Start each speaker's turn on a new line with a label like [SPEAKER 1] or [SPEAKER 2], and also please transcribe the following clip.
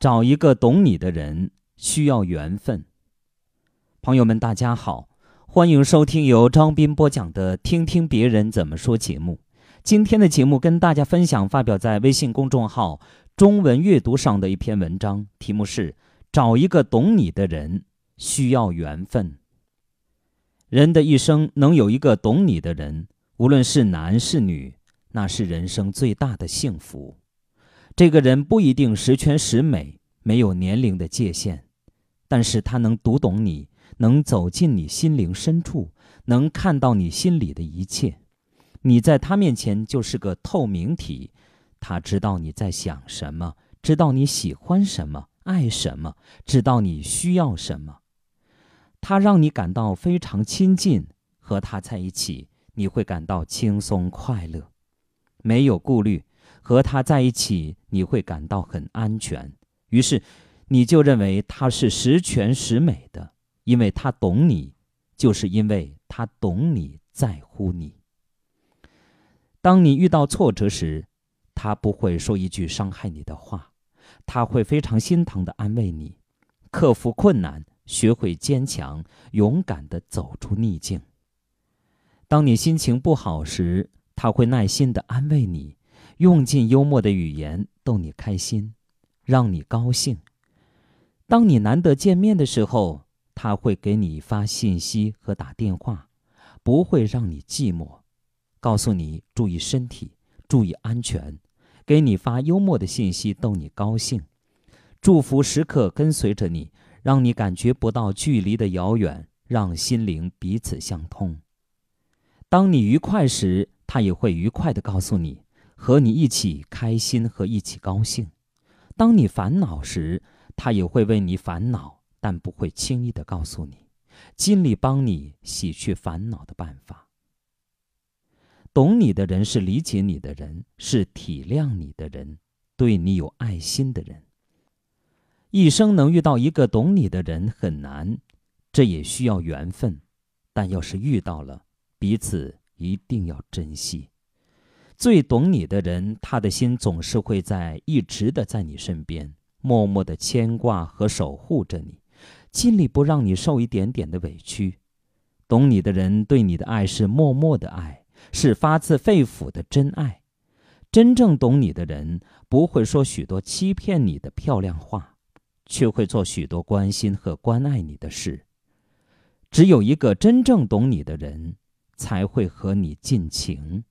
[SPEAKER 1] 找一个懂你的人需要缘分。朋友们，大家好，欢迎收听由张斌播讲的《听听别人怎么说》节目。今天的节目跟大家分享发表在微信公众号“中文阅读”上的一篇文章，题目是“找一个懂你的人需要缘分”。人的一生能有一个懂你的人，无论是男是女，那是人生最大的幸福。这个人不一定十全十美，没有年龄的界限，但是他能读懂你，能走进你心灵深处，能看到你心里的一切。你在他面前就是个透明体，他知道你在想什么，知道你喜欢什么，爱什么，知道你需要什么。他让你感到非常亲近，和他在一起，你会感到轻松快乐，没有顾虑。和他在一起，你会感到很安全，于是你就认为他是十全十美的，因为他懂你，就是因为他懂你在乎你。当你遇到挫折时，他不会说一句伤害你的话，他会非常心疼的安慰你，克服困难，学会坚强，勇敢的走出逆境。当你心情不好时，他会耐心的安慰你。用尽幽默的语言逗你开心，让你高兴。当你难得见面的时候，他会给你发信息和打电话，不会让你寂寞，告诉你注意身体，注意安全，给你发幽默的信息逗你高兴，祝福时刻跟随着你，让你感觉不到距离的遥远，让心灵彼此相通。当你愉快时，他也会愉快地告诉你。和你一起开心和一起高兴，当你烦恼时，他也会为你烦恼，但不会轻易的告诉你，尽力帮你洗去烦恼的办法。懂你的人是理解你的人，是体谅你的人，对你有爱心的人。一生能遇到一个懂你的人很难，这也需要缘分，但要是遇到了，彼此一定要珍惜。最懂你的人，他的心总是会在一直的在你身边，默默的牵挂和守护着你，尽力不让你受一点点的委屈。懂你的人对你的爱是默默的爱，是发自肺腑的真爱。真正懂你的人不会说许多欺骗你的漂亮话，却会做许多关心和关爱你的事。只有一个真正懂你的人，才会和你尽情。